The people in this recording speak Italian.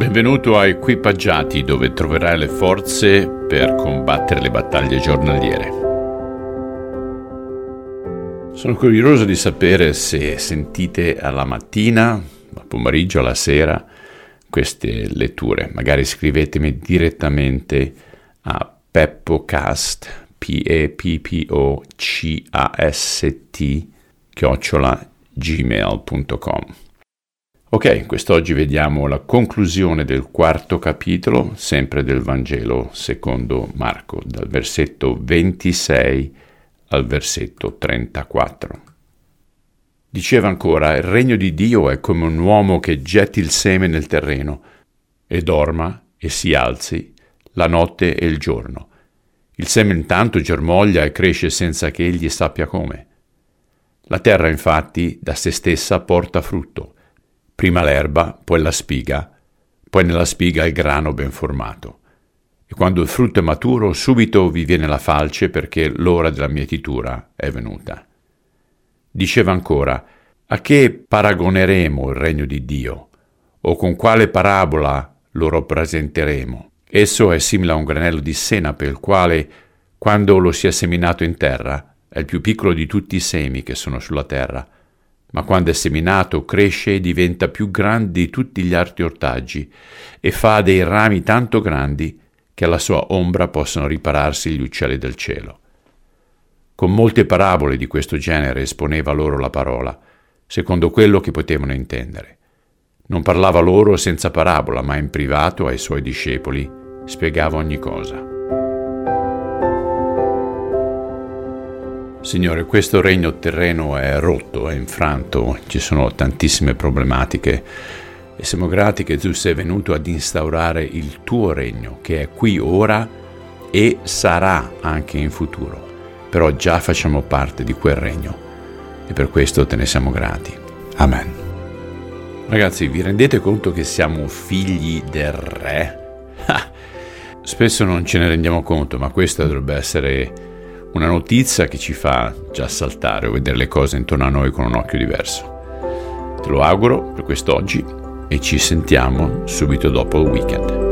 Benvenuto a Equipaggiati dove troverai le forze per combattere le battaglie giornaliere. Sono curioso di sapere se sentite alla mattina, al pomeriggio, alla sera queste letture. Magari scrivetemi direttamente a peppocast, P-E-P-P-O-C-A-S-T, chiocciola gmail.com. Ok, quest'oggi vediamo la conclusione del quarto capitolo, sempre del Vangelo secondo Marco, dal versetto 26 al versetto 34. Diceva ancora, il regno di Dio è come un uomo che getti il seme nel terreno e dorma e si alzi la notte e il giorno. Il seme intanto germoglia e cresce senza che egli sappia come. La terra infatti da se stessa porta frutto prima l'erba, poi la spiga, poi nella spiga il grano ben formato. E quando il frutto è maturo, subito vi viene la falce perché l'ora della mietitura è venuta. Diceva ancora, a che paragoneremo il regno di Dio? O con quale parabola lo rappresenteremo? Esso è simile a un granello di senape, il quale, quando lo si è seminato in terra, è il più piccolo di tutti i semi che sono sulla terra, ma quando è seminato cresce e diventa più grande di tutti gli altri ortaggi e fa dei rami tanto grandi che alla sua ombra possono ripararsi gli uccelli del cielo. Con molte parabole di questo genere esponeva loro la parola, secondo quello che potevano intendere. Non parlava loro senza parabola, ma in privato ai suoi discepoli spiegava ogni cosa. Signore, questo regno terreno è rotto, è infranto, ci sono tantissime problematiche e siamo grati che tu sei venuto ad instaurare il tuo regno, che è qui ora e sarà anche in futuro. Però già facciamo parte di quel regno e per questo te ne siamo grati. Amen. Ragazzi, vi rendete conto che siamo figli del re? Spesso non ce ne rendiamo conto, ma questa dovrebbe essere una notizia che ci fa già saltare o vedere le cose intorno a noi con un occhio diverso. Te lo auguro per quest'oggi e ci sentiamo subito dopo il weekend.